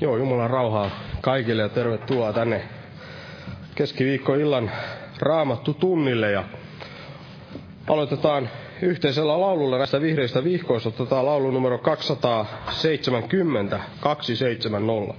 Joo, Jumalan rauhaa kaikille ja tervetuloa tänne keskiviikkoillan raamattu tunnille ja aloitetaan yhteisellä laululla näistä vihreistä vihkoista. Otetaan laulu numero 270, 270.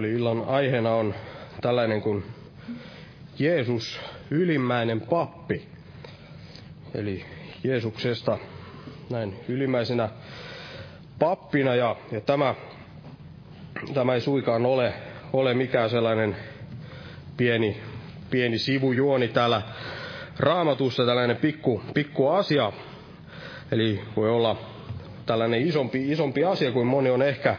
eli illan aiheena on tällainen kuin Jeesus, ylimmäinen pappi. Eli Jeesuksesta näin ylimmäisenä pappina ja, ja tämä, tämä ei suikaan ole, ole mikään sellainen pieni, pieni sivujuoni täällä raamatussa, tällainen pikku, pikku asia. Eli voi olla tällainen isompi, isompi asia kuin moni on ehkä,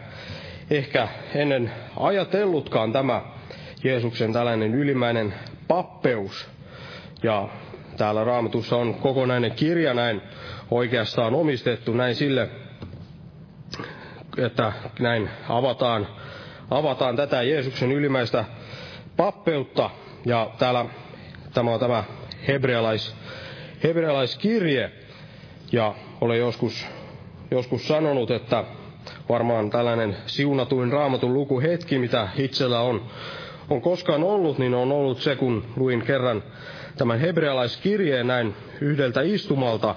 ehkä ennen ajatellutkaan tämä Jeesuksen tällainen ylimmäinen pappeus. Ja täällä raamatussa on kokonainen kirja näin oikeastaan omistettu näin sille, että näin avataan, avataan tätä Jeesuksen ylimmäistä pappeutta. Ja täällä tämä on tämä hebrealais, hebrealaiskirje. Ja olen joskus, joskus sanonut, että varmaan tällainen siunatuin raamatun lukuhetki, mitä itsellä on, on koskaan ollut, niin on ollut se, kun luin kerran tämän hebrealaiskirjeen näin yhdeltä istumalta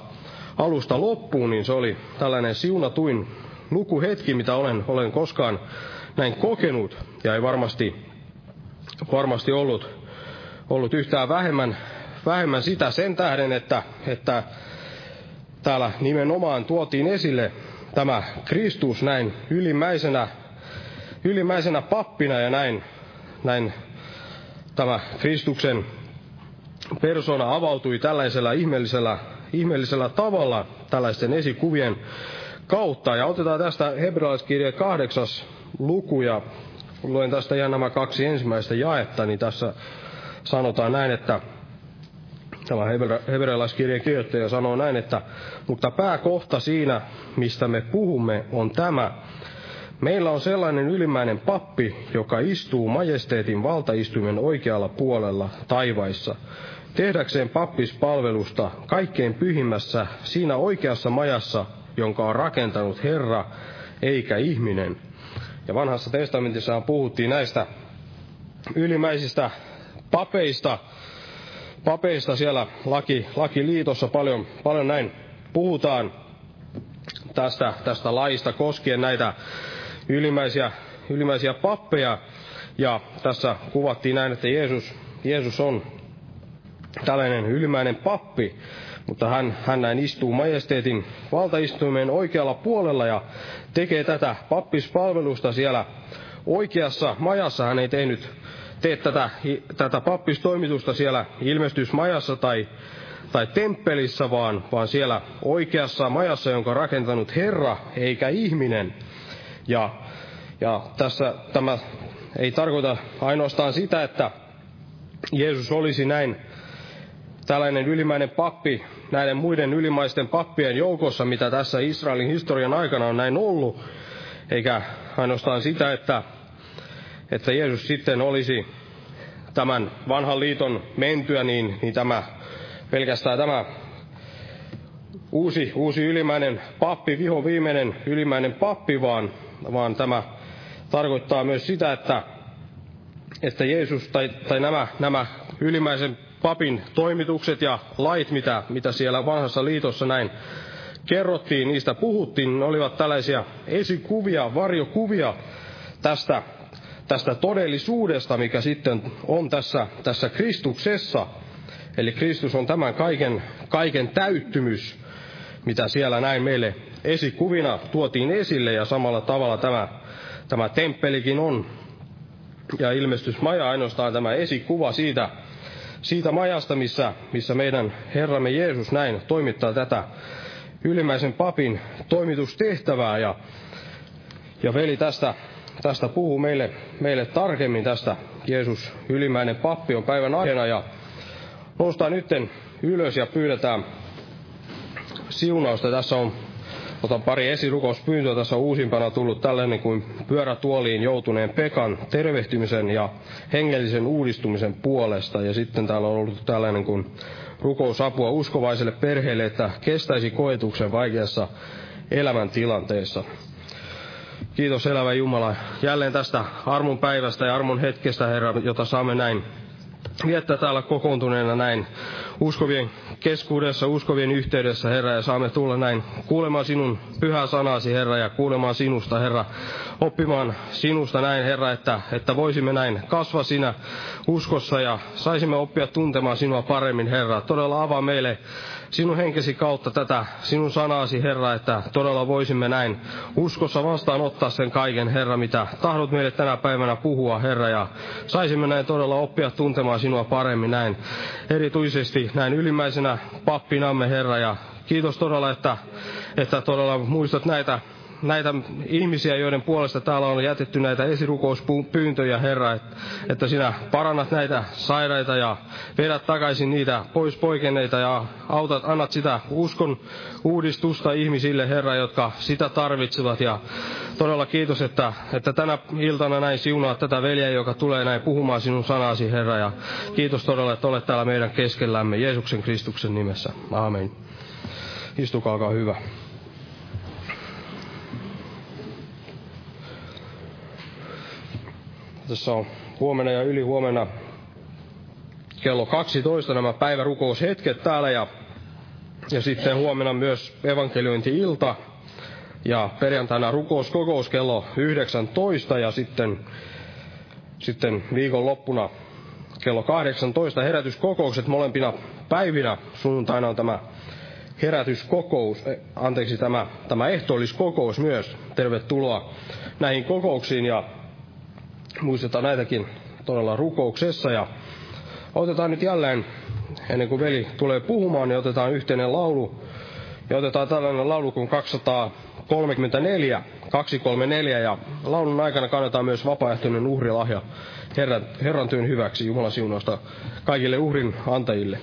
alusta loppuun, niin se oli tällainen siunatuin lukuhetki, mitä olen, olen koskaan näin kokenut, ja ei varmasti, varmasti ollut, ollut yhtään vähemmän, vähemmän sitä sen tähden, että, että täällä nimenomaan tuotiin esille tämä Kristus näin ylimmäisenä, ylimmäisenä pappina ja näin, näin tämä Kristuksen persona avautui tällaisella ihmeellisellä, ihmeellisellä tavalla tällaisten esikuvien kautta. Ja otetaan tästä hebrealaiskirja kahdeksas luku ja luen tästä ihan nämä kaksi ensimmäistä jaetta, niin tässä sanotaan näin, että tämä hebrealaiskirjan kirjoittaja sanoo näin, että mutta pääkohta siinä, mistä me puhumme, on tämä. Meillä on sellainen ylimmäinen pappi, joka istuu majesteetin valtaistuimen oikealla puolella taivaissa, tehdäkseen pappispalvelusta kaikkein pyhimmässä siinä oikeassa majassa, jonka on rakentanut Herra, eikä ihminen. Ja vanhassa testamentissa puhuttiin näistä ylimäisistä papeista, papeista siellä laki, lakiliitossa paljon, paljon näin puhutaan tästä, tästä laista koskien näitä ylimmäisiä, ylimmäisiä pappeja. Ja tässä kuvattiin näin, että Jeesus, Jeesus on tällainen ylimmäinen pappi, mutta hän, hän näin istuu majesteetin valtaistuimen oikealla puolella ja tekee tätä pappispalvelusta siellä oikeassa majassa. Hän ei tehnyt, tee tätä, tätä pappistoimitusta siellä ilmestysmajassa tai, tai temppelissä, vaan, vaan siellä oikeassa majassa, jonka on rakentanut Herra eikä ihminen. Ja, ja tässä tämä ei tarkoita ainoastaan sitä, että Jeesus olisi näin tällainen ylimäinen pappi näiden muiden ylimaisten pappien joukossa, mitä tässä Israelin historian aikana on näin ollut, eikä ainoastaan sitä, että, että Jeesus sitten olisi tämän vanhan liiton mentyä, niin, niin tämä, pelkästään tämä uusi, uusi ylimäinen pappi, viho viimeinen ylimäinen pappi, vaan, vaan tämä tarkoittaa myös sitä, että, että Jeesus tai, tai nämä, nämä ylimäisen papin toimitukset ja lait, mitä, mitä siellä vanhassa liitossa näin kerrottiin, niistä puhuttiin, ne olivat tällaisia esikuvia, varjokuvia tästä, tästä todellisuudesta, mikä sitten on tässä, tässä Kristuksessa. Eli Kristus on tämän kaiken, kaiken täyttymys, mitä siellä näin meille esikuvina tuotiin esille, ja samalla tavalla tämä, tämä temppelikin on, ja ilmestysmaja ainoastaan tämä esikuva siitä, siitä majasta, missä, missä meidän Herramme Jeesus näin toimittaa tätä ylimmäisen papin toimitustehtävää. Ja, ja veli tästä, tästä puhuu meille, meille tarkemmin tästä Jeesus ylimmäinen pappi on päivän aiheena. Ja noustaan nytten ylös ja pyydetään siunausta. Tässä on Otan pari esirukouspyyntöä. Tässä on uusimpana tullut tällainen kuin pyörätuoliin joutuneen Pekan tervehtymisen ja hengellisen uudistumisen puolesta. Ja sitten täällä on ollut tällainen kuin rukousapua uskovaiselle perheelle, että kestäisi koetuksen vaikeassa elämäntilanteessa. Kiitos elävä Jumala. Jälleen tästä armon päivästä ja armon hetkestä, Herra, jota saamme näin viettää täällä kokoontuneena näin uskovien keskuudessa, uskovien yhteydessä, Herra, ja saamme tulla näin kuulemaan sinun pyhää sanasi, Herra, ja kuulemaan sinusta, Herra, oppimaan sinusta näin, Herra, että, että voisimme näin kasvaa sinä uskossa ja saisimme oppia tuntemaan sinua paremmin, Herra. Todella avaa meille sinun henkesi kautta tätä sinun sanasi, Herra, että todella voisimme näin uskossa vastaanottaa sen kaiken, Herra, mitä tahdot meille tänä päivänä puhua, Herra, ja saisimme näin todella oppia tuntemaan sinua paremmin näin, erityisesti näin ylimmäisenä pappinamme, Herra, ja kiitos todella, että, että todella muistat näitä näitä ihmisiä, joiden puolesta täällä on jätetty näitä esirukouspyyntöjä, Herra, että, sinä parannat näitä sairaita ja vedät takaisin niitä pois poikenneita ja autat, annat sitä uskon uudistusta ihmisille, Herra, jotka sitä tarvitsevat. Ja todella kiitos, että, että tänä iltana näin siunaa tätä veljeä, joka tulee näin puhumaan sinun sanasi, Herra. Ja kiitos todella, että olet täällä meidän keskellämme Jeesuksen Kristuksen nimessä. Amen. Istukaa, olkaa hyvä. Tässä on huomenna ja yli huomenna kello 12 nämä päivärukoushetket täällä ja, ja sitten huomenna myös evankeliointi-ilta ja perjantaina rukouskokous kello 19 ja sitten, sitten viikonloppuna kello 18 herätyskokoukset molempina päivinä. Sunnuntaina on tämä herätyskokous, eh, anteeksi tämä, tämä ehtoolliskokous myös. Tervetuloa näihin kokouksiin ja muistetaan näitäkin todella rukouksessa. Ja otetaan nyt jälleen, ennen kuin veli tulee puhumaan, niin otetaan yhteinen laulu. Ja otetaan tällainen laulu kuin 234, 234 ja laulun aikana kannetaan myös vapaaehtoinen uhrilahja Herran, Herran työn hyväksi Jumalan siunausta kaikille uhrin antajille.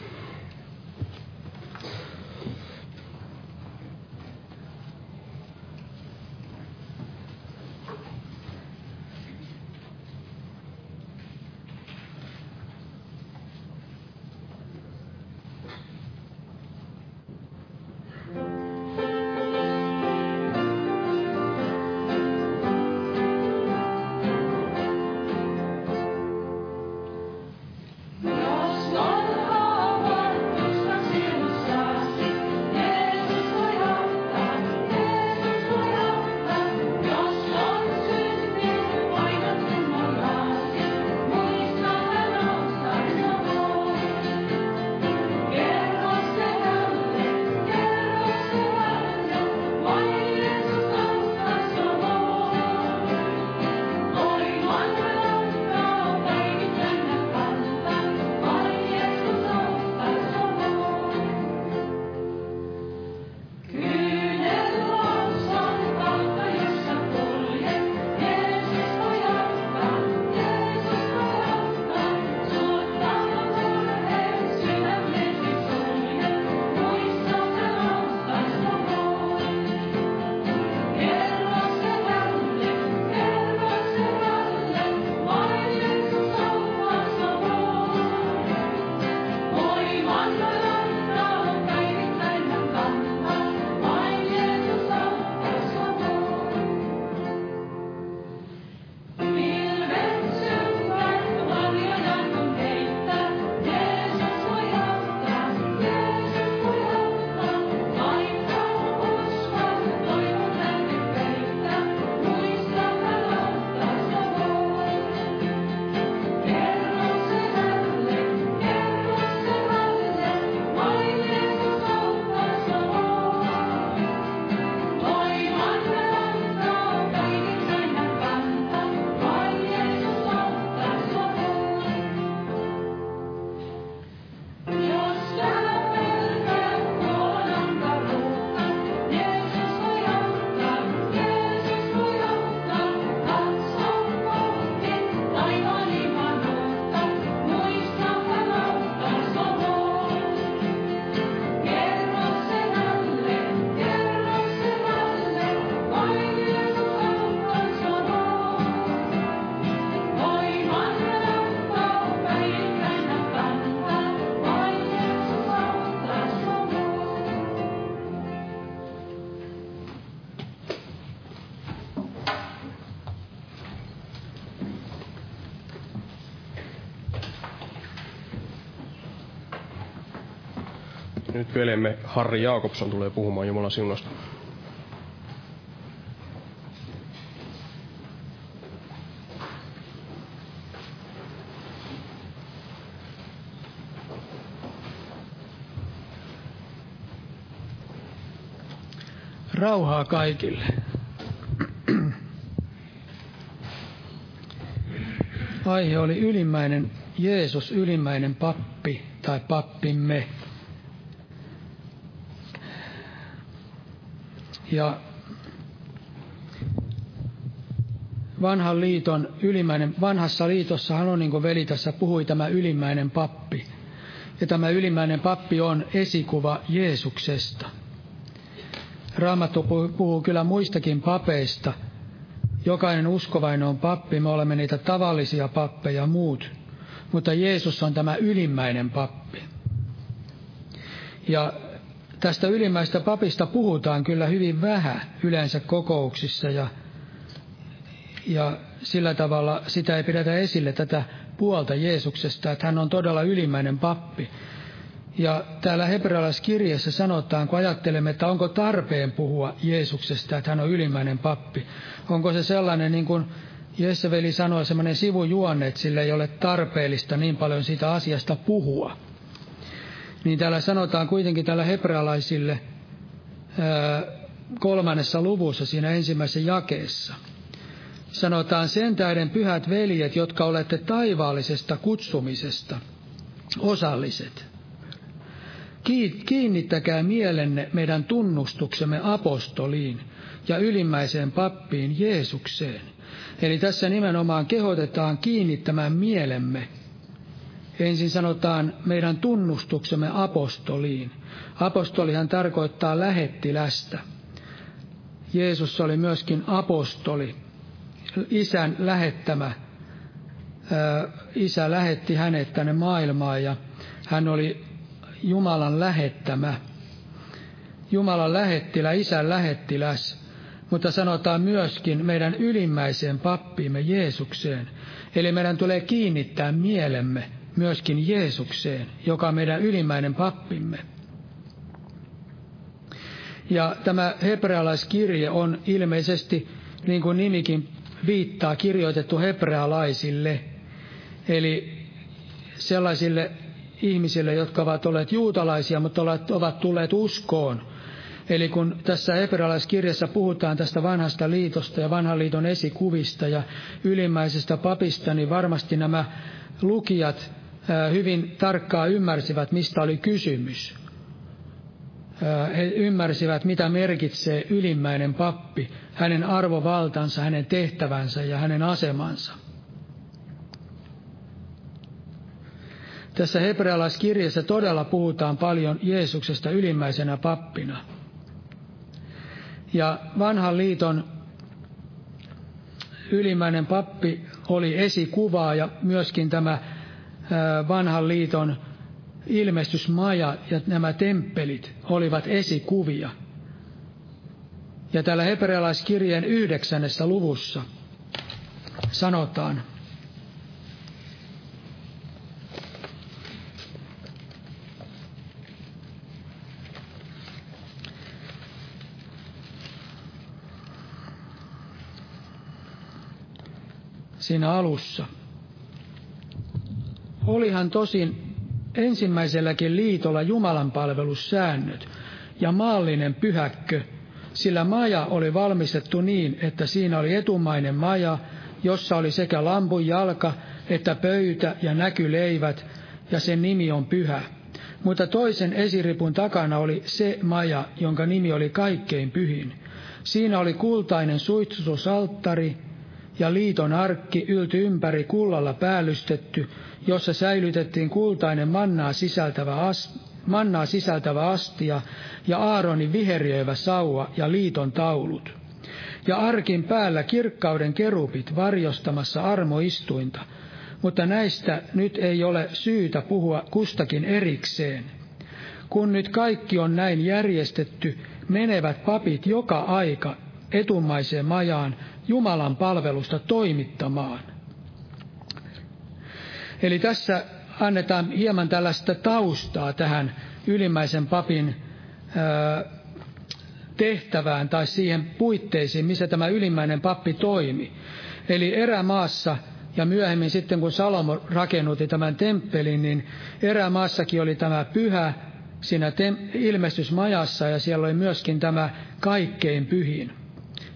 Nyt veljemme Harri Jaakobson tulee puhumaan Jumalan siunasta. Rauhaa kaikille. Aihe oli ylimmäinen Jeesus, ylimmäinen pappi tai pappimme. Ja vanhan liiton ylimmäinen, vanhassa liitossahan on, niin kuin veli tässä puhui, tämä ylimmäinen pappi. Ja tämä ylimmäinen pappi on esikuva Jeesuksesta. Raamattu puhuu kyllä muistakin papeista. Jokainen uskovainen on pappi, me olemme niitä tavallisia pappeja muut. Mutta Jeesus on tämä ylimmäinen pappi. Ja tästä ylimmäistä papista puhutaan kyllä hyvin vähän yleensä kokouksissa ja, ja sillä tavalla sitä ei pidetä esille tätä puolta Jeesuksesta, että hän on todella ylimmäinen pappi. Ja täällä hebrealaiskirjassa sanotaan, kun ajattelemme, että onko tarpeen puhua Jeesuksesta, että hän on ylimmäinen pappi. Onko se sellainen, niin kuin Jesse-veli sanoi, semmoinen sivujuonne, että sille ei ole tarpeellista niin paljon siitä asiasta puhua. Niin täällä sanotaan kuitenkin täällä hebrealaisille kolmannessa luvussa siinä ensimmäisessä jakeessa. Sanotaan sen tähden pyhät veljet, jotka olette taivaallisesta kutsumisesta osalliset – Kiinnittäkää mielenne meidän tunnustuksemme apostoliin ja ylimmäiseen pappiin Jeesukseen. Eli tässä nimenomaan kehotetaan kiinnittämään mielemme. Ensin sanotaan meidän tunnustuksemme apostoliin. Apostolihan tarkoittaa lähettilästä. Jeesus oli myöskin apostoli, isän lähettämä. Isä lähetti hänet tänne maailmaan ja hän oli Jumalan lähettämä. Jumalan lähettilä, isän lähettiläs, mutta sanotaan myöskin meidän ylimmäiseen pappiimme Jeesukseen. Eli meidän tulee kiinnittää mielemme myöskin Jeesukseen, joka on meidän ylimmäinen pappimme. Ja tämä hebrealaiskirje on ilmeisesti, niin kuin nimikin viittaa, kirjoitettu hebrealaisille, eli sellaisille ihmisille, jotka ovat olleet juutalaisia, mutta ovat tulleet uskoon. Eli kun tässä hebrealaiskirjassa puhutaan tästä vanhasta liitosta ja vanhan liiton esikuvista ja ylimmäisestä papista, niin varmasti nämä lukijat hyvin tarkkaan ymmärsivät, mistä oli kysymys. He ymmärsivät, mitä merkitsee ylimmäinen pappi, hänen arvovaltansa, hänen tehtävänsä ja hänen asemansa. Tässä hebrealaiskirjassa todella puhutaan paljon Jeesuksesta ylimmäisenä pappina. Ja vanhan liiton ylimmäinen pappi oli esikuvaa ja myöskin tämä vanhan liiton ilmestysmaja ja nämä temppelit olivat esikuvia. Ja täällä hebrealaiskirjeen yhdeksännessä luvussa sanotaan, siinä alussa. Olihan tosin ensimmäiselläkin liitolla Jumalan palvelussäännöt ja maallinen pyhäkkö, sillä maja oli valmistettu niin, että siinä oli etumainen maja, jossa oli sekä lampun jalka että pöytä ja näkyleivät, ja sen nimi on pyhä. Mutta toisen esiripun takana oli se maja, jonka nimi oli kaikkein pyhin. Siinä oli kultainen suitsutusalttari, ja liiton arkki ylty ympäri kullalla päällystetty, jossa säilytettiin kultainen mannaa sisältävä, as, mannaa sisältävä astia ja Aaronin viheriöivä sauva ja liiton taulut. Ja arkin päällä kirkkauden kerupit varjostamassa armoistuinta, mutta näistä nyt ei ole syytä puhua kustakin erikseen. Kun nyt kaikki on näin järjestetty, menevät papit joka aika etumaiseen majaan Jumalan palvelusta toimittamaan. Eli tässä annetaan hieman tällaista taustaa tähän ylimmäisen papin tehtävään tai siihen puitteisiin, missä tämä ylimmäinen pappi toimi. Eli erämaassa ja myöhemmin sitten kun Salomo rakennutti tämän temppelin, niin erämaassakin oli tämä pyhä siinä ilmestysmajassa ja siellä oli myöskin tämä kaikkein pyhin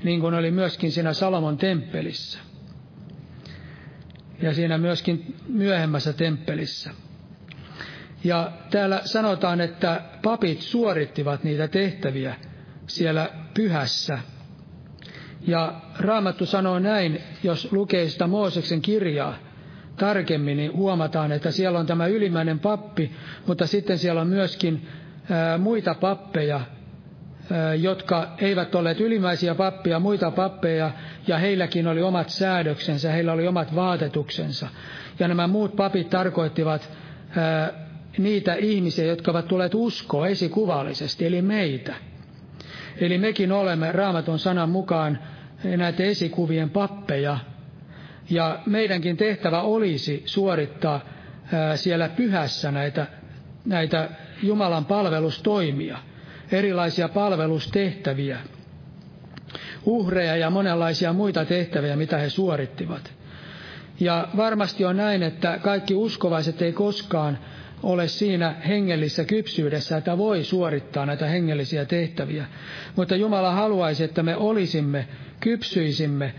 niin kuin oli myöskin siinä Salomon temppelissä. Ja siinä myöskin myöhemmässä temppelissä. Ja täällä sanotaan, että papit suorittivat niitä tehtäviä siellä pyhässä. Ja Raamattu sanoo näin, jos lukee sitä Mooseksen kirjaa tarkemmin, niin huomataan, että siellä on tämä ylimmäinen pappi, mutta sitten siellä on myöskin ää, muita pappeja, jotka eivät olleet ylimmäisiä pappia, muita pappeja, ja heilläkin oli omat säädöksensä, heillä oli omat vaatetuksensa. Ja nämä muut papit tarkoittivat niitä ihmisiä, jotka ovat tulleet uskoa esikuvallisesti, eli meitä. Eli mekin olemme raamatun sanan mukaan näitä esikuvien pappeja, ja meidänkin tehtävä olisi suorittaa siellä pyhässä näitä, näitä Jumalan palvelustoimia, erilaisia palvelustehtäviä, uhreja ja monenlaisia muita tehtäviä, mitä he suorittivat. Ja varmasti on näin, että kaikki uskovaiset ei koskaan ole siinä hengellisessä kypsyydessä, että voi suorittaa näitä hengellisiä tehtäviä. Mutta Jumala haluaisi, että me olisimme, kypsyisimme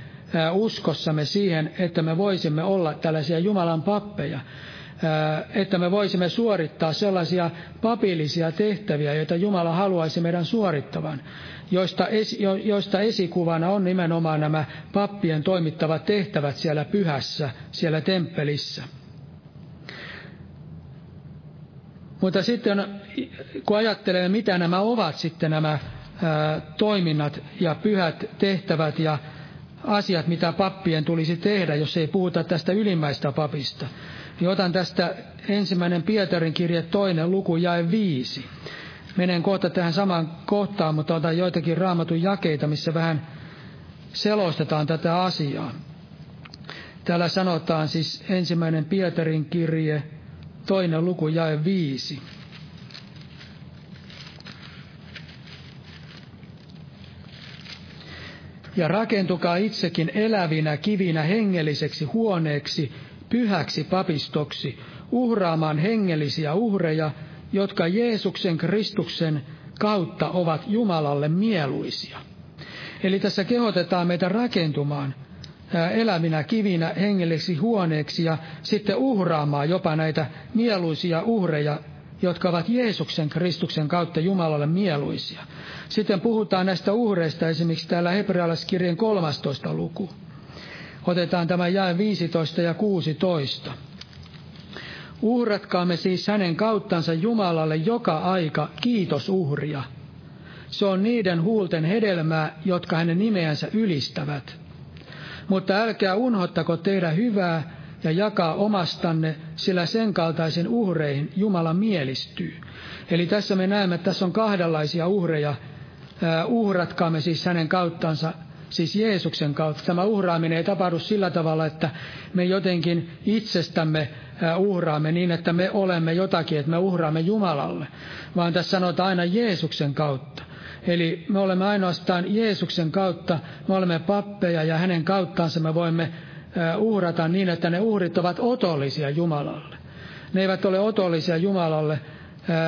uskossamme siihen, että me voisimme olla tällaisia Jumalan pappeja, että me voisimme suorittaa sellaisia papillisia tehtäviä, joita Jumala haluaisi meidän suorittavan, joista, esi, joista esikuvana on nimenomaan nämä pappien toimittavat tehtävät siellä pyhässä, siellä temppelissä. Mutta sitten kun ajattelee, mitä nämä ovat sitten nämä toiminnat ja pyhät tehtävät ja asiat, mitä pappien tulisi tehdä, jos ei puhuta tästä ylimmäistä papista, niin otan tästä ensimmäinen Pietarin kirje toinen luku jae viisi. Menen kohta tähän samaan kohtaan, mutta otan joitakin raamatun jakeita, missä vähän selostetaan tätä asiaa. Täällä sanotaan siis ensimmäinen Pietarin kirje, toinen luku jae viisi. Ja rakentukaa itsekin elävinä kivinä hengelliseksi huoneeksi, pyhäksi papistoksi, uhraamaan hengellisiä uhreja, jotka Jeesuksen Kristuksen kautta ovat Jumalalle mieluisia. Eli tässä kehotetaan meitä rakentumaan elävinä kivinä hengelliseksi huoneeksi ja sitten uhraamaan jopa näitä mieluisia uhreja, jotka ovat Jeesuksen Kristuksen kautta Jumalalle mieluisia. Sitten puhutaan näistä uhreista esimerkiksi täällä hebrealaiskirjeen 13 luku. Otetaan tämä jae 15 ja 16. Uhratkaamme siis hänen kauttansa Jumalalle joka aika kiitosuhria. Se on niiden huulten hedelmää, jotka hänen nimeänsä ylistävät. Mutta älkää unhottako tehdä hyvää ja jakaa omastanne, sillä sen kaltaisen uhreihin Jumala mielistyy. Eli tässä me näemme, että tässä on kahdenlaisia uhreja. uhratkaamme siis hänen kauttansa siis Jeesuksen kautta. Tämä uhraaminen ei tapahdu sillä tavalla, että me jotenkin itsestämme uhraamme niin, että me olemme jotakin, että me uhraamme Jumalalle, vaan tässä sanotaan aina Jeesuksen kautta. Eli me olemme ainoastaan Jeesuksen kautta, me olemme pappeja ja hänen kauttaansa me voimme uhrata niin, että ne uhrit ovat otollisia Jumalalle. Ne eivät ole otollisia Jumalalle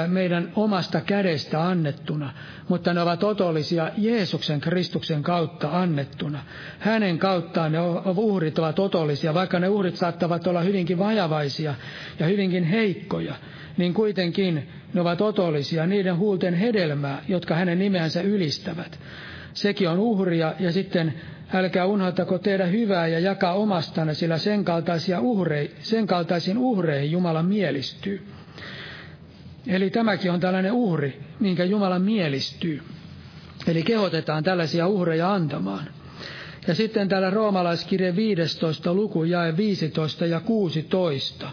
meidän omasta kädestä annettuna, mutta ne ovat otollisia Jeesuksen Kristuksen kautta annettuna. Hänen kauttaan ne uhrit ovat otollisia, vaikka ne uhrit saattavat olla hyvinkin vajavaisia ja hyvinkin heikkoja, niin kuitenkin ne ovat otollisia niiden huulten hedelmää, jotka hänen nimeänsä ylistävät. Sekin on uhria ja sitten älkää unohtako tehdä hyvää ja jakaa omastanne, sillä sen, kaltaisia uhrei, sen kaltaisiin uhreihin Jumala mielistyy. Eli tämäkin on tällainen uhri, minkä Jumala mielistyy. Eli kehotetaan tällaisia uhreja antamaan. Ja sitten täällä roomalaiskirje 15 luku jae 15 ja 16.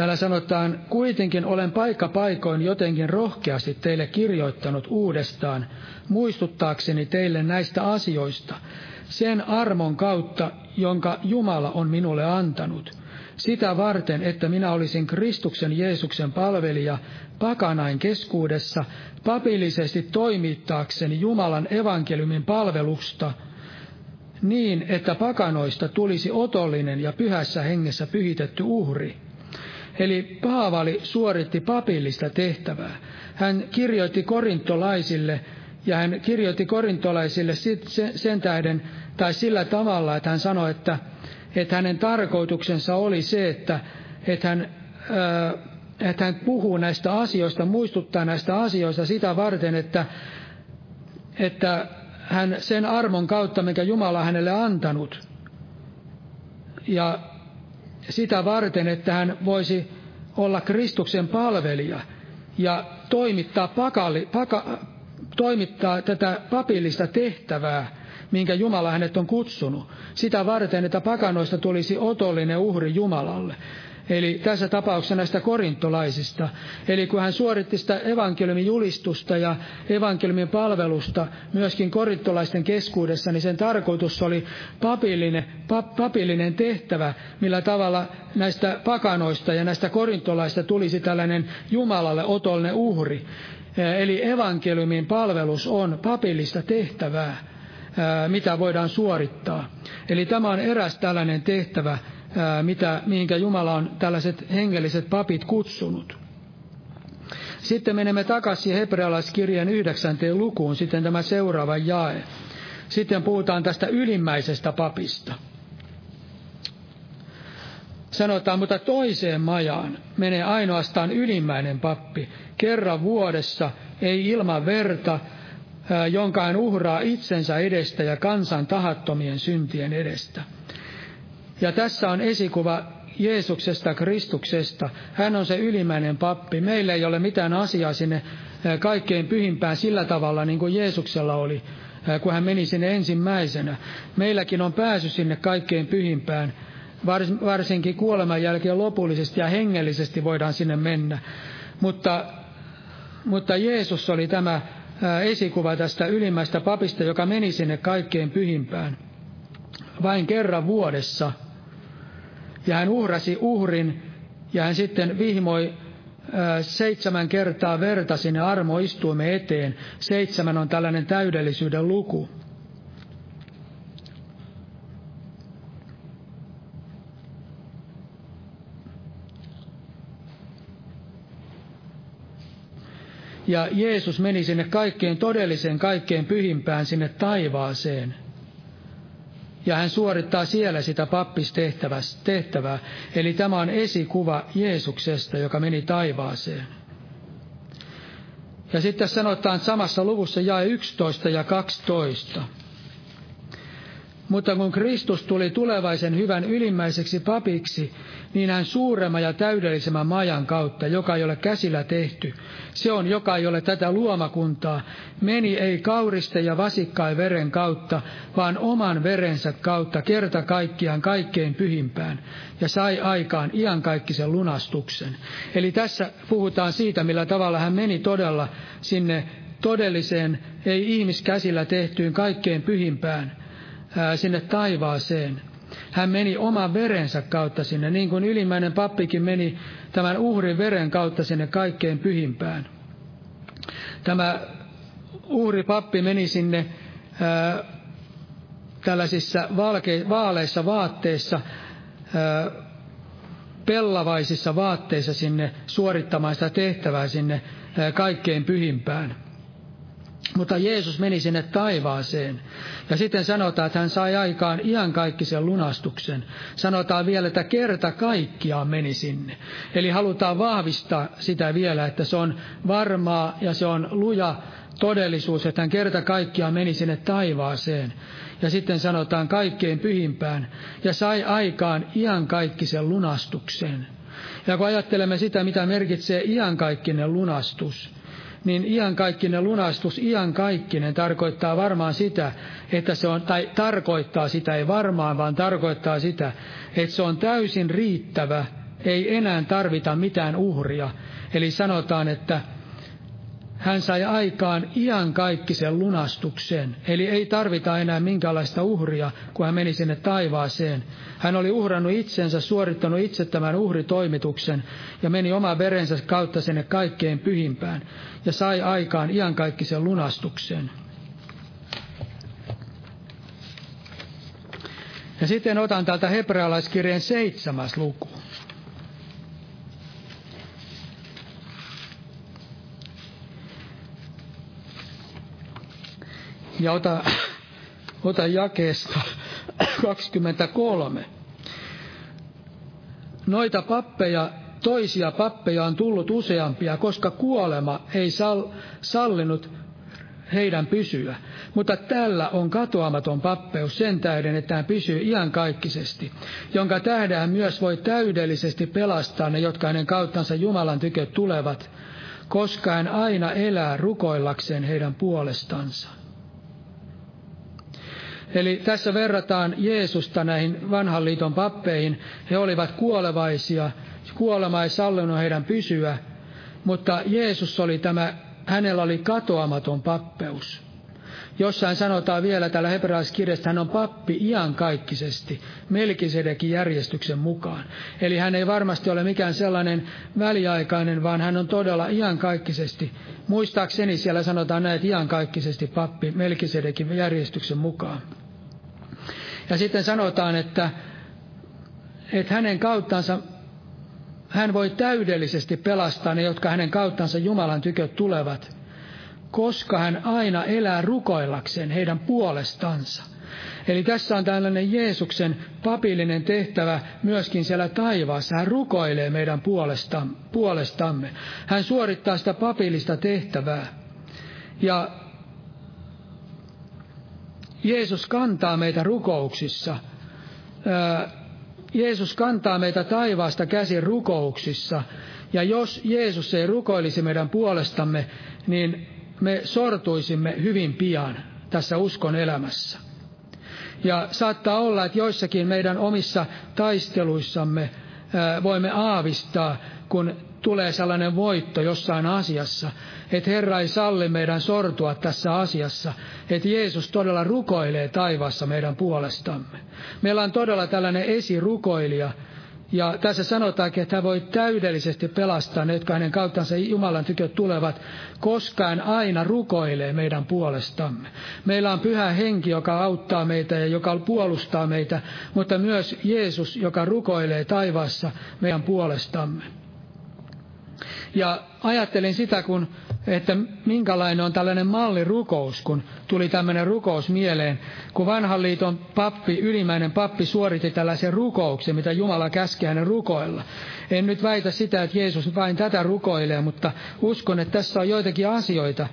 Täällä sanotaan, kuitenkin olen paikka paikoin jotenkin rohkeasti teille kirjoittanut uudestaan, muistuttaakseni teille näistä asioista, sen armon kautta, jonka Jumala on minulle antanut, sitä varten, että minä olisin Kristuksen Jeesuksen palvelija pakanain keskuudessa, papillisesti toimittaakseni Jumalan evankeliumin palvelusta, niin, että pakanoista tulisi otollinen ja pyhässä hengessä pyhitetty uhri, Eli Paavali suoritti papillista tehtävää. Hän kirjoitti korintolaisille ja hän kirjoitti korintolaisille sen tähden tai sillä tavalla, että hän sanoi, että että hänen tarkoituksensa oli se, että, että hän että hän puhuu näistä asioista, muistuttaa näistä asioista sitä varten, että, että hän sen armon kautta, mikä Jumala hänelle antanut, ja sitä varten, että hän voisi olla Kristuksen palvelija ja toimittaa, pakali, paka, toimittaa tätä papillista tehtävää, minkä Jumala hänet on kutsunut. Sitä varten, että pakanoista tulisi otollinen uhri Jumalalle. Eli tässä tapauksessa näistä korintolaisista. Eli kun hän suoritti sitä evankeliumin julistusta ja evankeliumin palvelusta myöskin korintolaisten keskuudessa, niin sen tarkoitus oli papillinen, pap, papillinen tehtävä, millä tavalla näistä pakanoista ja näistä korintolaista tulisi tällainen Jumalalle otollinen uhri. Eli evankeliumin palvelus on papillista tehtävää, mitä voidaan suorittaa. Eli tämä on eräs tällainen tehtävä, mitä, mihinkä Jumala on tällaiset hengelliset papit kutsunut. Sitten menemme takaisin hebrealaiskirjan yhdeksänteen lukuun, sitten tämä seuraava jae. Sitten puhutaan tästä ylimmäisestä papista. Sanotaan, mutta toiseen majaan menee ainoastaan ylimmäinen pappi, kerran vuodessa, ei ilman verta, jonka hän uhraa itsensä edestä ja kansan tahattomien syntien edestä. Ja tässä on esikuva Jeesuksesta, Kristuksesta. Hän on se ylimmäinen pappi. Meillä ei ole mitään asiaa sinne kaikkein pyhimpään sillä tavalla, niin kuin Jeesuksella oli, kun hän meni sinne ensimmäisenä. Meilläkin on pääsy sinne kaikkein pyhimpään, varsinkin kuoleman jälkeen lopullisesti ja hengellisesti voidaan sinne mennä. Mutta, mutta Jeesus oli tämä esikuva tästä ylimmäistä papista, joka meni sinne kaikkein pyhimpään. Vain kerran vuodessa – ja hän uhrasi uhrin ja hän sitten vihmoi seitsemän kertaa verta sinne armoistuimme eteen. Seitsemän on tällainen täydellisyyden luku. Ja Jeesus meni sinne kaikkein todelliseen, kaikkein pyhimpään, sinne taivaaseen – ja hän suorittaa siellä sitä pappistehtävää. Eli tämä on esikuva Jeesuksesta, joka meni taivaaseen. Ja sitten sanotaan samassa luvussa jae 11 ja 12. Mutta kun Kristus tuli tulevaisen hyvän ylimmäiseksi papiksi, niin hän suuremman ja täydellisemmän majan kautta, joka ei ole käsillä tehty, se on, joka ei ole tätä luomakuntaa, meni ei kauriste ja vasikkai veren kautta, vaan oman verensä kautta kerta kaikkiaan kaikkein pyhimpään, ja sai aikaan iankaikkisen lunastuksen. Eli tässä puhutaan siitä, millä tavalla hän meni todella sinne todelliseen, ei ihmiskäsillä tehtyyn kaikkein pyhimpään, sinne taivaaseen. Hän meni oman verensä kautta sinne, niin kuin ylimmäinen pappikin meni tämän uhrin veren kautta sinne kaikkein pyhimpään. Tämä uhripappi meni sinne ää, tällaisissa valke, vaaleissa vaatteissa, ää, pellavaisissa vaatteissa sinne suorittamaan sitä tehtävää sinne ää, kaikkein pyhimpään. Mutta Jeesus meni sinne taivaaseen. Ja sitten sanotaan, että hän sai aikaan iankaikkisen lunastuksen. Sanotaan vielä, että kerta kaikkiaan meni sinne. Eli halutaan vahvistaa sitä vielä, että se on varmaa ja se on luja todellisuus, että hän kerta kaikkiaan meni sinne taivaaseen. Ja sitten sanotaan kaikkein pyhimpään ja sai aikaan iankaikkisen lunastuksen. Ja kun ajattelemme sitä, mitä merkitsee iankaikkinen lunastus, niin iankaikkinen lunastus, iankaikkinen tarkoittaa varmaan sitä, että se on, tai tarkoittaa sitä, ei varmaan, vaan tarkoittaa sitä, että se on täysin riittävä, ei enää tarvita mitään uhria. Eli sanotaan, että hän sai aikaan iankaikkisen lunastuksen, eli ei tarvita enää minkäänlaista uhria, kun hän meni sinne taivaaseen. Hän oli uhrannut itsensä, suorittanut itse tämän uhritoimituksen ja meni oman verensä kautta sinne kaikkein pyhimpään ja sai aikaan iankaikkisen lunastuksen. Ja sitten otan täältä hebrealaiskirjeen seitsemäs luku. Ja ota, ota jakeesta 23. Noita pappeja, toisia pappeja on tullut useampia, koska kuolema ei sal, sallinut heidän pysyä. Mutta tällä on katoamaton pappeus sen tähden, että hän pysyy iankaikkisesti, jonka tähden myös voi täydellisesti pelastaa ne, jotka hänen kauttansa Jumalan tykö tulevat, koska hän aina elää rukoillakseen heidän puolestansa. Eli tässä verrataan Jeesusta näihin vanhan liiton pappeihin. He olivat kuolevaisia, kuolema ei sallinut heidän pysyä, mutta Jeesus oli tämä, hänellä oli katoamaton pappeus. Jossain sanotaan vielä tällä hebrealaiskirjassa, hän on pappi iankaikkisesti, Melkisedekin järjestyksen mukaan. Eli hän ei varmasti ole mikään sellainen väliaikainen, vaan hän on todella iankaikkisesti. Muistaakseni siellä sanotaan näin, että iankaikkisesti pappi Melkisedekin järjestyksen mukaan. Ja sitten sanotaan, että, että hänen kauttansa hän voi täydellisesti pelastaa ne, jotka hänen kauttansa Jumalan tykö tulevat, koska hän aina elää rukoillakseen heidän puolestansa. Eli tässä on tällainen Jeesuksen papillinen tehtävä myöskin siellä taivaassa. Hän rukoilee meidän puolestamme. Hän suorittaa sitä papillista tehtävää. Ja Jeesus kantaa meitä rukouksissa. Jeesus kantaa meitä taivaasta käsin rukouksissa. Ja jos Jeesus ei rukoilisi meidän puolestamme, niin me sortuisimme hyvin pian tässä uskon elämässä. Ja saattaa olla, että joissakin meidän omissa taisteluissamme voimme aavistaa, kun tulee sellainen voitto jossain asiassa, että Herra ei salli meidän sortua tässä asiassa, että Jeesus todella rukoilee taivaassa meidän puolestamme. Meillä on todella tällainen esirukoilija, ja tässä sanotaankin, että hän voi täydellisesti pelastaa ne, jotka hänen kauttansa Jumalan tykö tulevat, koska hän aina rukoilee meidän puolestamme. Meillä on pyhä henki, joka auttaa meitä ja joka puolustaa meitä, mutta myös Jeesus, joka rukoilee taivaassa meidän puolestamme. Ja ajattelin sitä, kun, että minkälainen on tällainen mallirukous, kun tuli tämmöinen rukous mieleen, kun vanhan liiton pappi, ylimäinen pappi suoritti tällaisen rukouksen, mitä Jumala käski hänen rukoilla. En nyt väitä sitä, että Jeesus vain tätä rukoilee, mutta uskon, että tässä on joitakin asioita,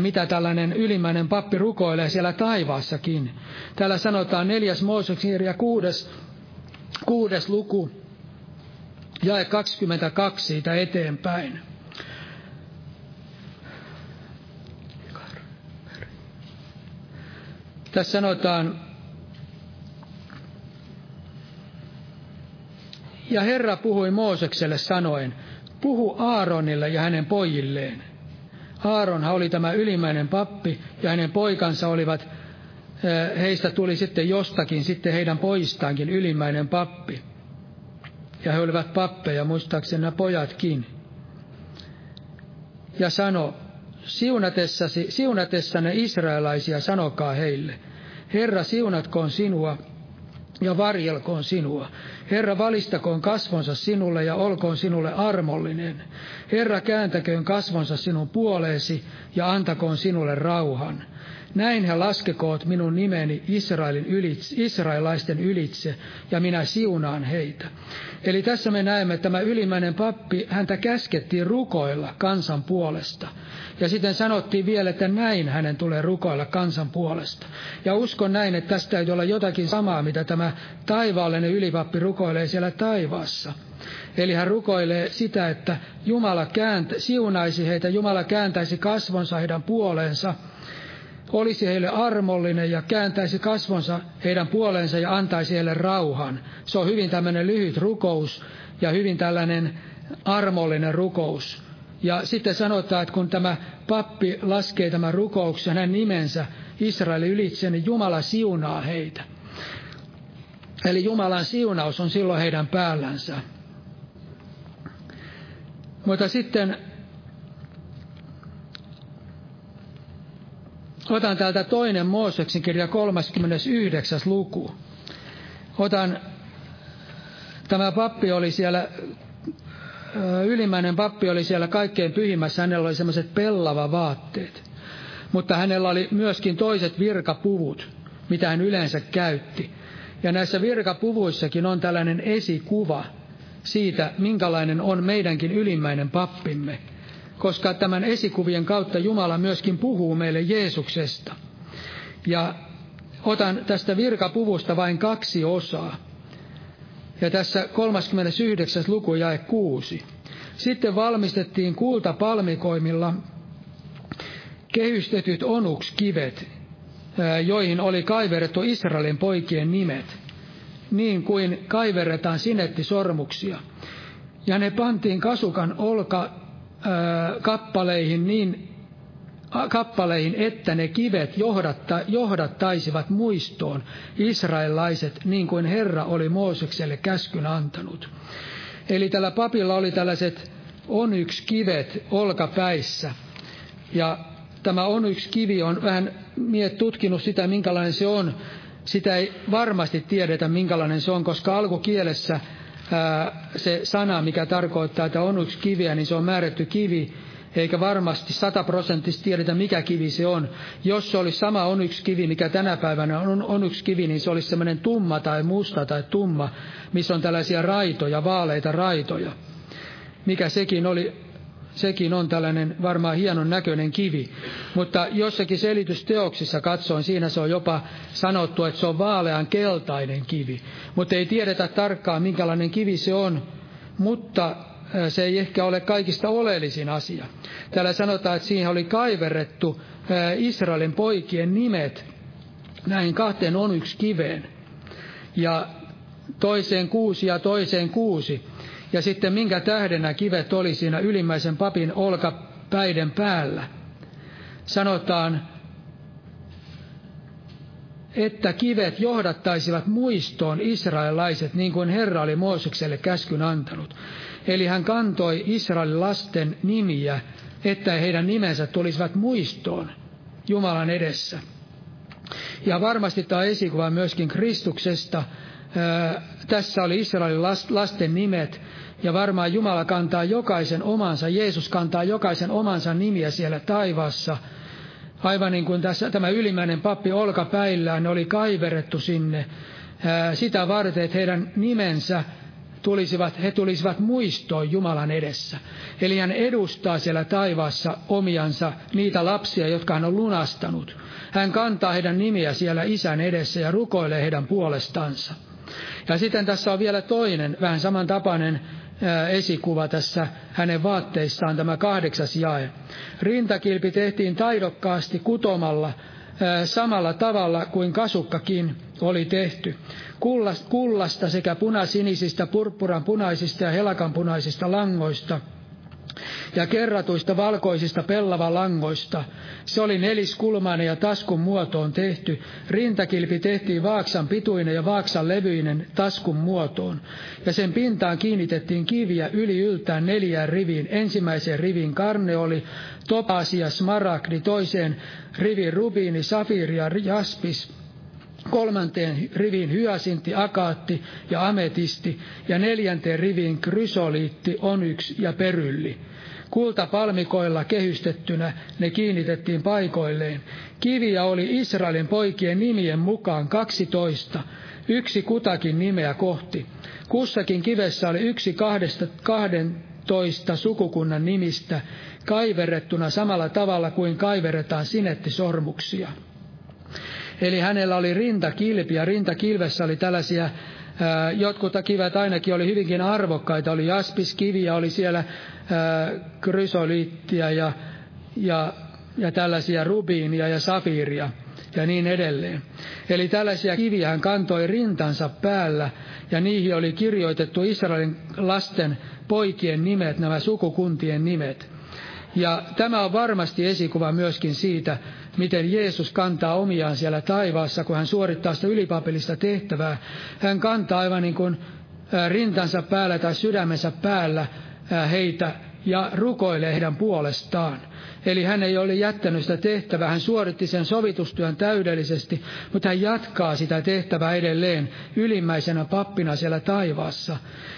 mitä tällainen ylimäinen pappi rukoilee siellä taivaassakin. Täällä sanotaan neljäs Mooseksen kirja kuudes, kuudes luku, jae 22 siitä eteenpäin. Tässä sanotaan, ja Herra puhui Moosekselle sanoen, puhu Aaronille ja hänen pojilleen. Aaronhan oli tämä ylimmäinen pappi ja hänen poikansa olivat, heistä tuli sitten jostakin sitten heidän poistaankin ylimmäinen pappi ja he olivat pappeja, muistaakseni nämä pojatkin. Ja sano, siunatessasi, siunatessanne israelaisia sanokaa heille, Herra siunatkoon sinua ja varjelkoon sinua. Herra valistakoon kasvonsa sinulle ja olkoon sinulle armollinen. Herra kääntäköön kasvonsa sinun puoleesi ja antakoon sinulle rauhan. Näin he laskekoot minun nimeni Israelin ylitse, israelaisten ylitse, ja minä siunaan heitä. Eli tässä me näemme, että tämä ylimmäinen pappi, häntä käskettiin rukoilla kansan puolesta. Ja sitten sanottiin vielä, että näin hänen tulee rukoilla kansan puolesta. Ja uskon näin, että tästä täytyy olla jotakin samaa, mitä tämä taivaallinen ylipappi rukoilee siellä taivaassa. Eli hän rukoilee sitä, että Jumala kääntä, siunaisi heitä, Jumala kääntäisi kasvonsa heidän puoleensa – olisi heille armollinen ja kääntäisi kasvonsa heidän puoleensa ja antaisi heille rauhan. Se on hyvin tämmöinen lyhyt rukous ja hyvin tällainen armollinen rukous. Ja sitten sanotaan, että kun tämä pappi laskee tämän rukouksen hänen nimensä Israelin ylitse, niin Jumala siunaa heitä. Eli Jumalan siunaus on silloin heidän päällänsä. Mutta sitten Otan täältä toinen Mooseksen kirja 39. luku. Otan, tämä pappi oli siellä, ylimmäinen pappi oli siellä kaikkein pyhimmässä, hänellä oli semmoiset pellava vaatteet. Mutta hänellä oli myöskin toiset virkapuvut, mitä hän yleensä käytti. Ja näissä virkapuvuissakin on tällainen esikuva siitä, minkälainen on meidänkin ylimmäinen pappimme, koska tämän esikuvien kautta Jumala myöskin puhuu meille Jeesuksesta. Ja otan tästä virkapuvusta vain kaksi osaa. Ja tässä 39. luku jae 6. Sitten valmistettiin kultapalmikoimilla kehystetyt onukskivet, joihin oli kaiverettu Israelin poikien nimet, niin kuin kaiveretaan sinettisormuksia. Ja ne pantiin kasukan olka kappaleihin niin kappaleihin, että ne kivet johdatta, johdattaisivat muistoon israelaiset, niin kuin Herra oli Moosekselle käskyn antanut. Eli tällä papilla oli tällaiset on yksi kivet olkapäissä. Ja tämä on yksi kivi on vähän miet tutkinut sitä, minkälainen se on. Sitä ei varmasti tiedetä, minkälainen se on, koska alkukielessä se sana, mikä tarkoittaa, että on yksi kiviä, niin se on määrätty kivi, eikä varmasti sataprosenttisesti tiedetä, mikä kivi se on. Jos se olisi sama on yksi kivi, mikä tänä päivänä on, on yksi kivi, niin se olisi semmoinen tumma tai musta tai tumma, missä on tällaisia raitoja, vaaleita raitoja. Mikä sekin oli sekin on tällainen varmaan hienon näköinen kivi. Mutta jossakin selitysteoksissa katsoin, siinä se on jopa sanottu, että se on vaalean keltainen kivi. Mutta ei tiedetä tarkkaan, minkälainen kivi se on, mutta se ei ehkä ole kaikista oleellisin asia. Täällä sanotaan, että siihen oli kaiverrettu Israelin poikien nimet näihin kahteen on yksi kiveen. Ja toiseen kuusi ja toiseen kuusi. Ja sitten minkä tähden nämä kivet oli siinä ylimmäisen papin olkapäiden päällä. Sanotaan, että kivet johdattaisivat muistoon israelaiset, niin kuin Herra oli Moosekselle käskyn antanut. Eli hän kantoi Israelin lasten nimiä, että heidän nimensä tulisivat muistoon Jumalan edessä. Ja varmasti tämä esikuva myöskin Kristuksesta. Tässä oli Israelin lasten nimet, ja varmaan Jumala kantaa jokaisen omansa, Jeesus kantaa jokaisen omansa nimiä siellä taivaassa. Aivan niin kuin tässä, tämä ylimmäinen pappi olkapäillään oli kaiverettu sinne sitä varten, että heidän nimensä tulisivat, he tulisivat muistoon Jumalan edessä. Eli hän edustaa siellä taivaassa omiansa niitä lapsia, jotka hän on lunastanut. Hän kantaa heidän nimiä siellä isän edessä ja rukoilee heidän puolestansa. Ja sitten tässä on vielä toinen, vähän samantapainen esikuva tässä hänen vaatteissaan, tämä kahdeksas jae. Rintakilpi tehtiin taidokkaasti kutomalla samalla tavalla kuin kasukkakin oli tehty. Kullasta sekä punasinisistä, purppuran punaisista ja helakan punaisista langoista – ja kerratuista valkoisista pellavalangoista. Se oli neliskulmainen ja taskun muotoon tehty. Rintakilpi tehtiin vaaksan pituinen ja vaaksan levyinen taskun muotoon. Ja sen pintaan kiinnitettiin kiviä yli yltään neljään riviin. Ensimmäiseen riviin karne oli topasia, smaragdi, toiseen riviin rubiini, safiri ja jaspis, kolmanteen riviin hyasintti, akaatti ja ametisti, ja neljänteen riviin krysoliitti, onyks ja perylli. Kultapalmikoilla kehystettynä ne kiinnitettiin paikoilleen. Kiviä oli Israelin poikien nimien mukaan kaksitoista, yksi kutakin nimeä kohti. Kussakin kivessä oli yksi kahdesta, kahden toista sukukunnan nimistä, kaiverettuna samalla tavalla kuin kaiveretaan sinettisormuksia. Eli hänellä oli rintakilpi ja rintakilvessä oli tällaisia Jotkut kivet ainakin oli hyvinkin arvokkaita, oli jaspiskiviä, oli siellä krysoliittia ja, ja, ja tällaisia rubiinia ja safiiria ja niin edelleen. Eli tällaisia kiviä hän kantoi rintansa päällä ja niihin oli kirjoitettu Israelin lasten poikien nimet, nämä sukukuntien nimet. Ja tämä on varmasti esikuva myöskin siitä, miten Jeesus kantaa omiaan siellä taivaassa, kun hän suorittaa sitä ylipapillista tehtävää. Hän kantaa aivan niin kuin rintansa päällä tai sydämensä päällä heitä ja rukoilee heidän puolestaan. Eli hän ei ole jättänyt sitä tehtävää, hän suoritti sen sovitustyön täydellisesti, mutta hän jatkaa sitä tehtävää edelleen ylimmäisenä pappina siellä taivaassa.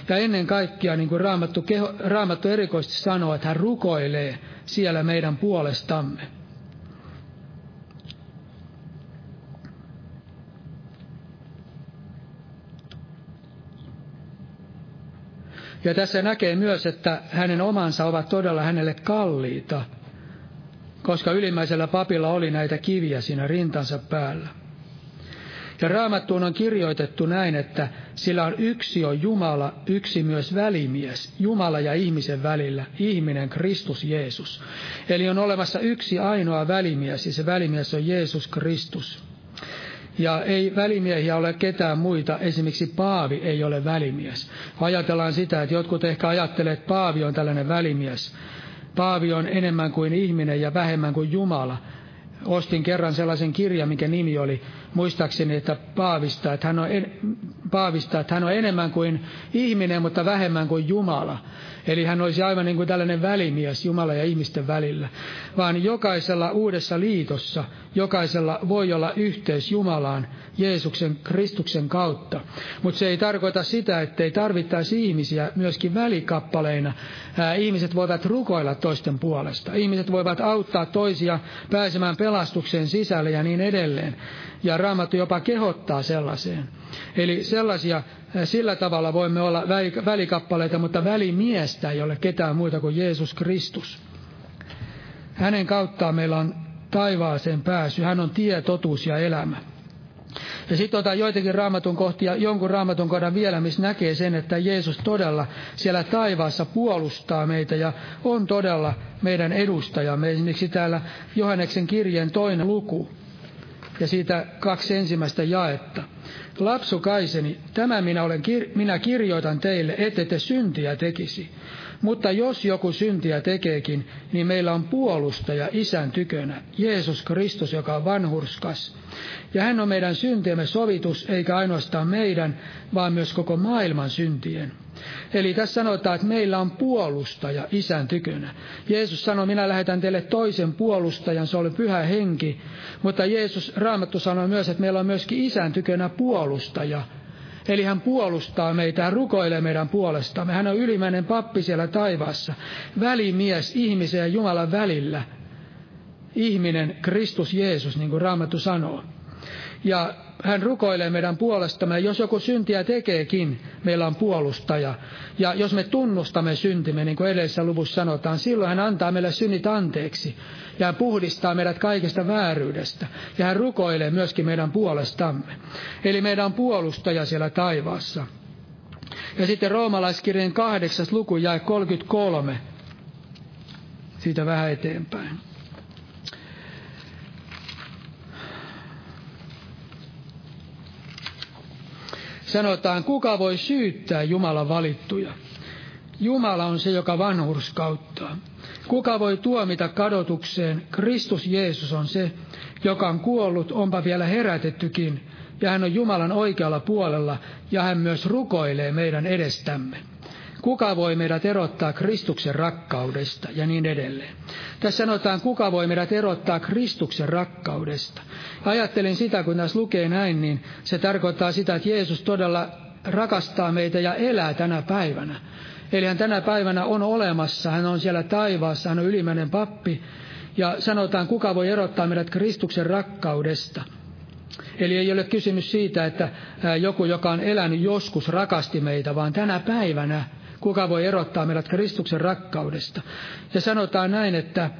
Ja ennen kaikkea, niin kuin Raamattu, keho, Raamattu erikoisesti sanoo, että hän rukoilee siellä meidän puolestamme. Ja tässä näkee myös, että hänen omansa ovat todella hänelle kalliita, koska ylimmäisellä papilla oli näitä kiviä siinä rintansa päällä. Ja raamattuun on kirjoitettu näin, että sillä on yksi on Jumala, yksi myös välimies, Jumala ja ihmisen välillä, ihminen Kristus Jeesus. Eli on olemassa yksi ainoa välimies, ja se välimies on Jeesus Kristus. Ja ei välimiehiä ole ketään muita, esimerkiksi Paavi ei ole välimies. Ajatellaan sitä, että jotkut ehkä ajattelee, että Paavi on tällainen välimies. Paavi on enemmän kuin ihminen ja vähemmän kuin Jumala ostin kerran sellaisen kirjan, mikä nimi oli, muistaakseni, että Paavista, että hän on, en, Paavista, että hän on enemmän kuin ihminen, mutta vähemmän kuin Jumala. Eli hän olisi aivan niin kuin tällainen välimies Jumala ja ihmisten välillä. Vaan jokaisella uudessa liitossa, jokaisella voi olla yhteys Jumalaan Jeesuksen Kristuksen kautta. Mutta se ei tarkoita sitä, että ei tarvittaisi ihmisiä myöskin välikappaleina. Ihmiset voivat rukoilla toisten puolesta. Ihmiset voivat auttaa toisia pääsemään pelastuksen sisälle ja niin edelleen. Ja Raamattu jopa kehottaa sellaiseen. Eli sellaisia, sillä tavalla voimme olla välikappaleita, mutta välimiestä ei ole ketään muuta kuin Jeesus Kristus. Hänen kauttaan meillä on taivaaseen pääsy. Hän on tie, totuus ja elämä. Ja sitten otan joitakin raamatun kohtia, jonkun raamatun kohdan vielä, missä näkee sen, että Jeesus todella siellä taivaassa puolustaa meitä ja on todella meidän edustajamme. Esimerkiksi täällä Johanneksen kirjeen toinen luku ja siitä kaksi ensimmäistä jaetta. Lapsukaiseni, tämä minä, olen, minä kirjoitan teille, ette te syntiä tekisi. Mutta jos joku syntiä tekeekin, niin meillä on puolustaja isän tykönä, Jeesus Kristus, joka on vanhurskas. Ja hän on meidän syntiemme sovitus, eikä ainoastaan meidän, vaan myös koko maailman syntien. Eli tässä sanotaan, että meillä on puolustaja isän tykönä. Jeesus sanoi, minä lähetän teille toisen puolustajan, se oli pyhä henki. Mutta Jeesus, Raamattu sanoi myös, että meillä on myöskin isän tykönä puolustaja. Eli hän puolustaa meitä, hän rukoilee meidän puolestamme. Hän on ylimäinen pappi siellä taivaassa, välimies ihmisen ja Jumalan välillä. Ihminen, Kristus Jeesus, niin kuin Raamattu sanoo. Ja hän rukoilee meidän puolestamme. Jos joku syntiä tekeekin, meillä on puolustaja. Ja jos me tunnustamme syntimme, niin kuin edellisessä luvussa sanotaan, silloin hän antaa meille synnit anteeksi. Ja hän puhdistaa meidät kaikesta vääryydestä. Ja hän rukoilee myöskin meidän puolestamme. Eli meidän on puolustaja siellä taivaassa. Ja sitten roomalaiskirjan kahdeksas luku jäi 33. Siitä vähän eteenpäin. Sanotaan, kuka voi syyttää Jumalan valittuja. Jumala on se, joka vanhurskauttaa. Kuka voi tuomita kadotukseen? Kristus Jeesus on se, joka on kuollut, onpa vielä herätettykin, ja hän on Jumalan oikealla puolella, ja hän myös rukoilee meidän edestämme. Kuka voi meidät erottaa Kristuksen rakkaudesta ja niin edelleen. Tässä sanotaan, kuka voi meidät erottaa Kristuksen rakkaudesta. Ajattelin sitä, kun tässä lukee näin, niin se tarkoittaa sitä, että Jeesus todella rakastaa meitä ja elää tänä päivänä. Eli hän tänä päivänä on olemassa, hän on siellä taivaassa, hän on ylimäinen pappi. Ja sanotaan, kuka voi erottaa meidät Kristuksen rakkaudesta. Eli ei ole kysymys siitä, että joku, joka on elänyt joskus, rakasti meitä, vaan tänä päivänä Kuka voi erottaa meidät Kristuksen rakkaudesta? Ja sanotaan näin, että,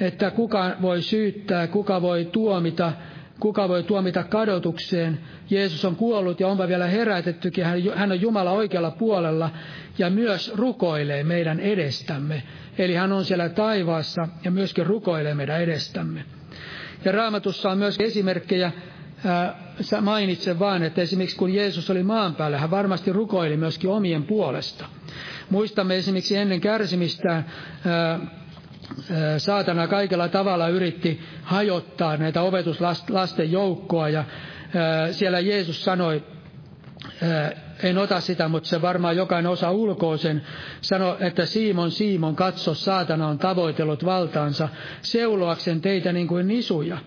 että kuka voi syyttää, kuka voi tuomita, kuka voi tuomita kadotukseen. Jeesus on kuollut ja onpa vielä herätettykin. Hän on Jumala oikealla puolella ja myös rukoilee meidän edestämme. Eli hän on siellä taivaassa ja myöskin rukoilee meidän edestämme. Ja raamatussa on myös esimerkkejä mainitse vaan, että esimerkiksi kun Jeesus oli maan päällä, hän varmasti rukoili myöskin omien puolesta. Muistamme esimerkiksi ennen kärsimistään, saatana kaikella tavalla yritti hajottaa näitä opetuslasten joukkoa ja siellä Jeesus sanoi, en ota sitä, mutta se varmaan jokainen osa ulkoa sen, sanoi, että Siimon, Siimon, katso, saatana on tavoitellut valtaansa seuloaksen teitä niin kuin nisuja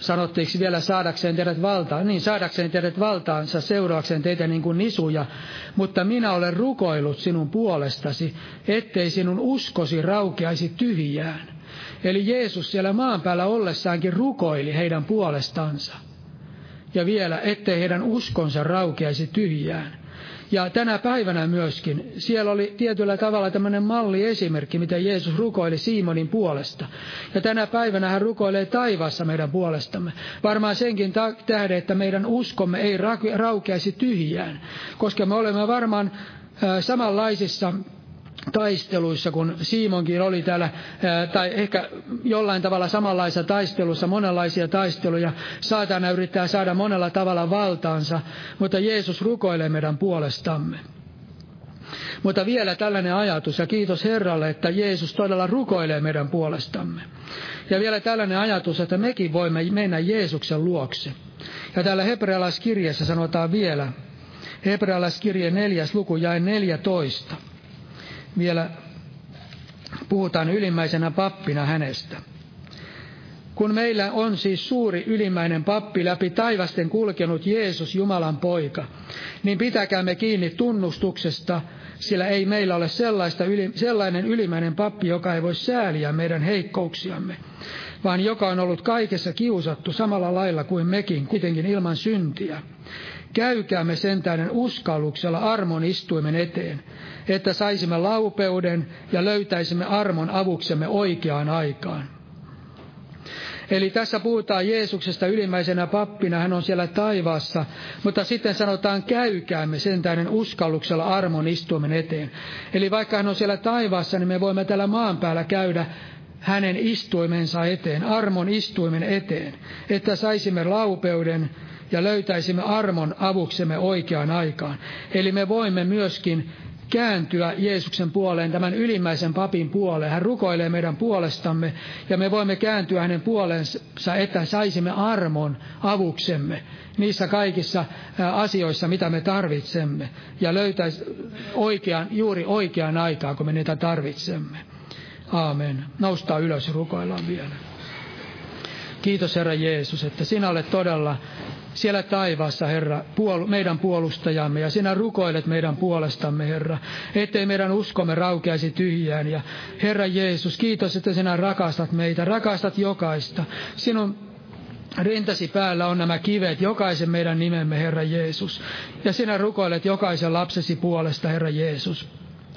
sanottiinko vielä saadakseen teidät valtaan, niin saadakseen teidät valtaansa seuraakseen teitä niin kuin nisuja, mutta minä olen rukoillut sinun puolestasi, ettei sinun uskosi raukeaisi tyhjään. Eli Jeesus siellä maan päällä ollessaankin rukoili heidän puolestansa. ja vielä, ettei heidän uskonsa raukeaisi tyhjään. Ja tänä päivänä myöskin, siellä oli tietyllä tavalla tämmöinen malliesimerkki, miten Jeesus rukoili Simonin puolesta. Ja tänä päivänä hän rukoilee taivaassa meidän puolestamme. Varmaan senkin tähden, että meidän uskomme ei raukeaisi tyhjään, koska me olemme varmaan samanlaisissa taisteluissa, kun Siimonkin oli täällä, tai ehkä jollain tavalla samanlaisessa taistelussa, monenlaisia taisteluja. Saatana yrittää saada monella tavalla valtaansa, mutta Jeesus rukoilee meidän puolestamme. Mutta vielä tällainen ajatus, ja kiitos Herralle, että Jeesus todella rukoilee meidän puolestamme. Ja vielä tällainen ajatus, että mekin voimme mennä Jeesuksen luokse. Ja täällä hebrealaiskirjassa sanotaan vielä, hebrealaiskirje neljäs luku jäi 14 vielä puhutaan ylimmäisenä pappina hänestä. Kun meillä on siis suuri ylimmäinen pappi läpi taivasten kulkenut Jeesus Jumalan poika, niin pitäkäämme kiinni tunnustuksesta, sillä ei meillä ole sellaista yli, sellainen ylimmäinen pappi, joka ei voi sääliä meidän heikkouksiamme, vaan joka on ollut kaikessa kiusattu samalla lailla kuin mekin, kuitenkin ilman syntiä. Käykäämme sentään uskalluksella armon istuimen eteen, että saisimme laupeuden ja löytäisimme armon avuksemme oikeaan aikaan. Eli tässä puhutaan Jeesuksesta ylimmäisenä pappina, hän on siellä taivaassa, mutta sitten sanotaan käykäämme sentään uskalluksella armon istuimen eteen. Eli vaikka hän on siellä taivaassa, niin me voimme täällä maan päällä käydä hänen istuimensa eteen, armon istuimen eteen, että saisimme laupeuden ja löytäisimme armon avuksemme oikeaan aikaan. Eli me voimme myöskin kääntyä Jeesuksen puoleen, tämän ylimmäisen papin puoleen. Hän rukoilee meidän puolestamme ja me voimme kääntyä hänen puoleensa, että saisimme armon avuksemme niissä kaikissa asioissa, mitä me tarvitsemme ja löytäisi oikean, juuri oikeaan aikaan, kun me niitä tarvitsemme. Aamen. Noustaan ylös ja rukoillaan vielä. Kiitos Herra Jeesus, että sinä olet todella siellä taivaassa, Herra, puol- meidän puolustajamme, ja sinä rukoilet meidän puolestamme, Herra, ettei meidän uskomme raukeaisi tyhjään. Ja Herra Jeesus, kiitos, että sinä rakastat meitä, rakastat jokaista. Sinun rintasi päällä on nämä kivet, jokaisen meidän nimemme, Herra Jeesus. Ja sinä rukoilet jokaisen lapsesi puolesta, Herra Jeesus.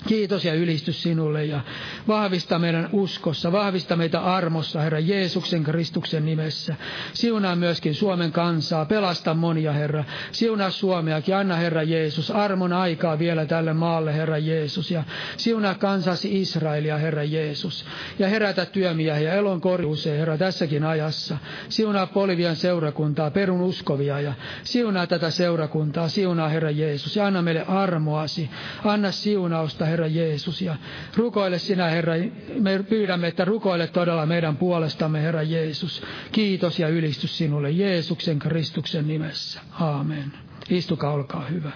Kiitos ja ylistys sinulle ja vahvista meidän uskossa, vahvista meitä armossa, Herra Jeesuksen Kristuksen nimessä. Siunaa myöskin Suomen kansaa, pelasta monia, Herra. Siunaa Suomeakin, anna Herra Jeesus armon aikaa vielä tälle maalle, Herra Jeesus. Ja siunaa kansasi Israelia, Herra Jeesus. Ja herätä työmiehiä elon korjuuseen, Herra, tässäkin ajassa. Siunaa Polivian seurakuntaa, perun uskovia ja siunaa tätä seurakuntaa, siunaa Herra Jeesus. Ja anna meille armoasi, anna siunausta, Herra Jeesus. Ja rukoile sinä, Herra, me pyydämme, että rukoile todella meidän puolestamme, Herra Jeesus. Kiitos ja ylistys sinulle Jeesuksen Kristuksen nimessä. Aamen. Istukaa, olkaa hyvä.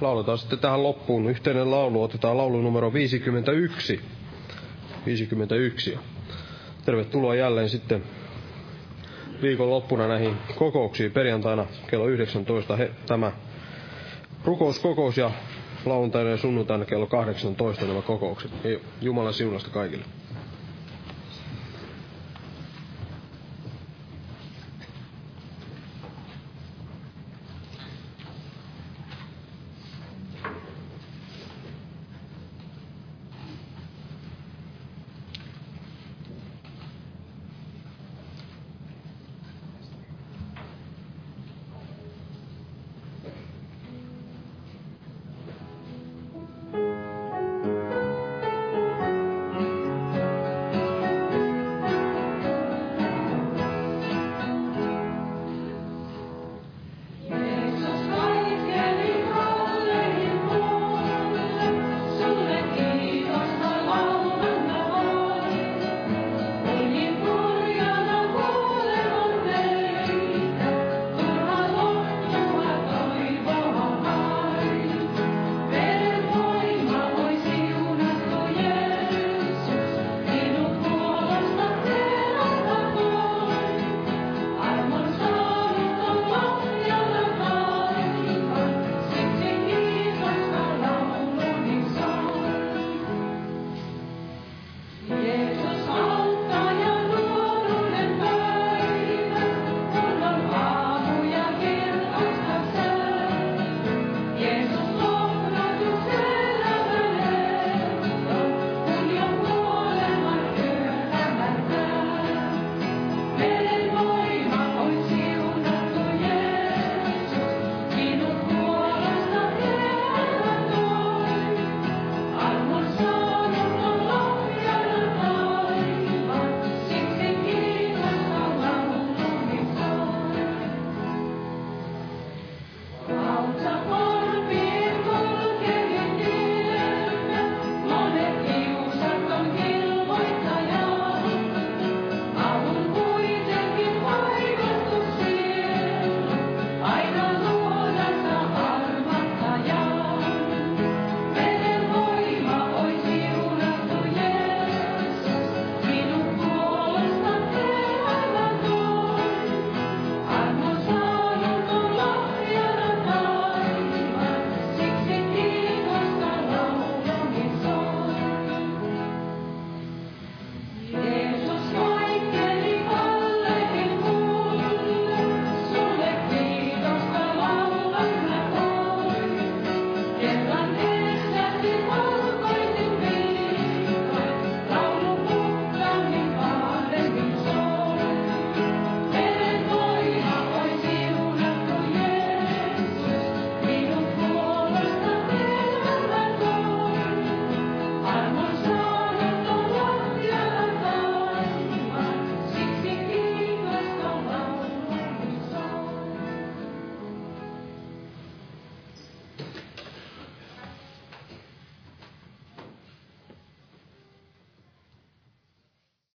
Lauletaan sitten tähän loppuun yhteinen laulu. Otetaan laulu numero 51. 51. Tervetuloa jälleen sitten viikonloppuna näihin kokouksiin. Perjantaina kello 19 he, tämä rukouskokous ja lauantaina ja sunnuntaina kello 18 nämä kokoukset. Jumala siunasta kaikille.